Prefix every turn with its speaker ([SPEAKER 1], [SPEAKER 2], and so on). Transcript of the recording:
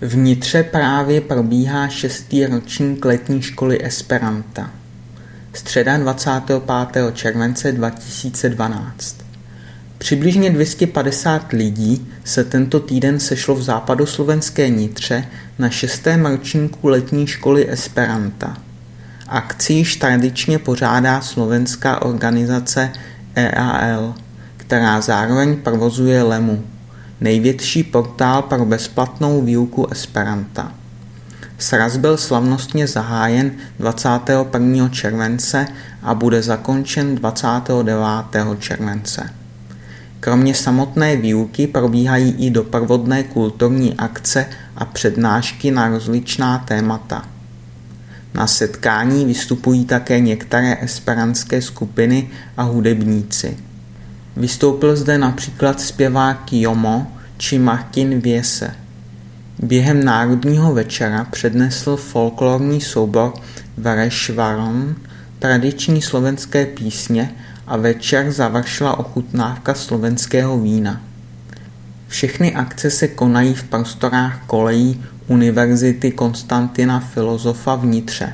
[SPEAKER 1] V Nitře právě probíhá šestý ročník letní školy Esperanta. Středa 25. července 2012. Přibližně 250 lidí se tento týden sešlo v západoslovenské Nitře na šestém ročníku letní školy Esperanta. Akci již tradičně pořádá slovenská organizace EAL, která zároveň provozuje Lemu, největší portál pro bezplatnou výuku Esperanta. Sraz byl slavnostně zahájen 21. července a bude zakončen 29. července. Kromě samotné výuky probíhají i doprovodné kulturní akce a přednášky na rozličná témata. Na setkání vystupují také některé esperantské skupiny a hudebníci. Vystoupil zde například zpěvák Jomo či Martin Věse. Během národního večera přednesl folklorní soubor Verešvaron tradiční slovenské písně a večer završila ochutnávka slovenského vína. Všechny akce se konají v prostorách kolejí Univerzity Konstantina Filozofa v Nitře.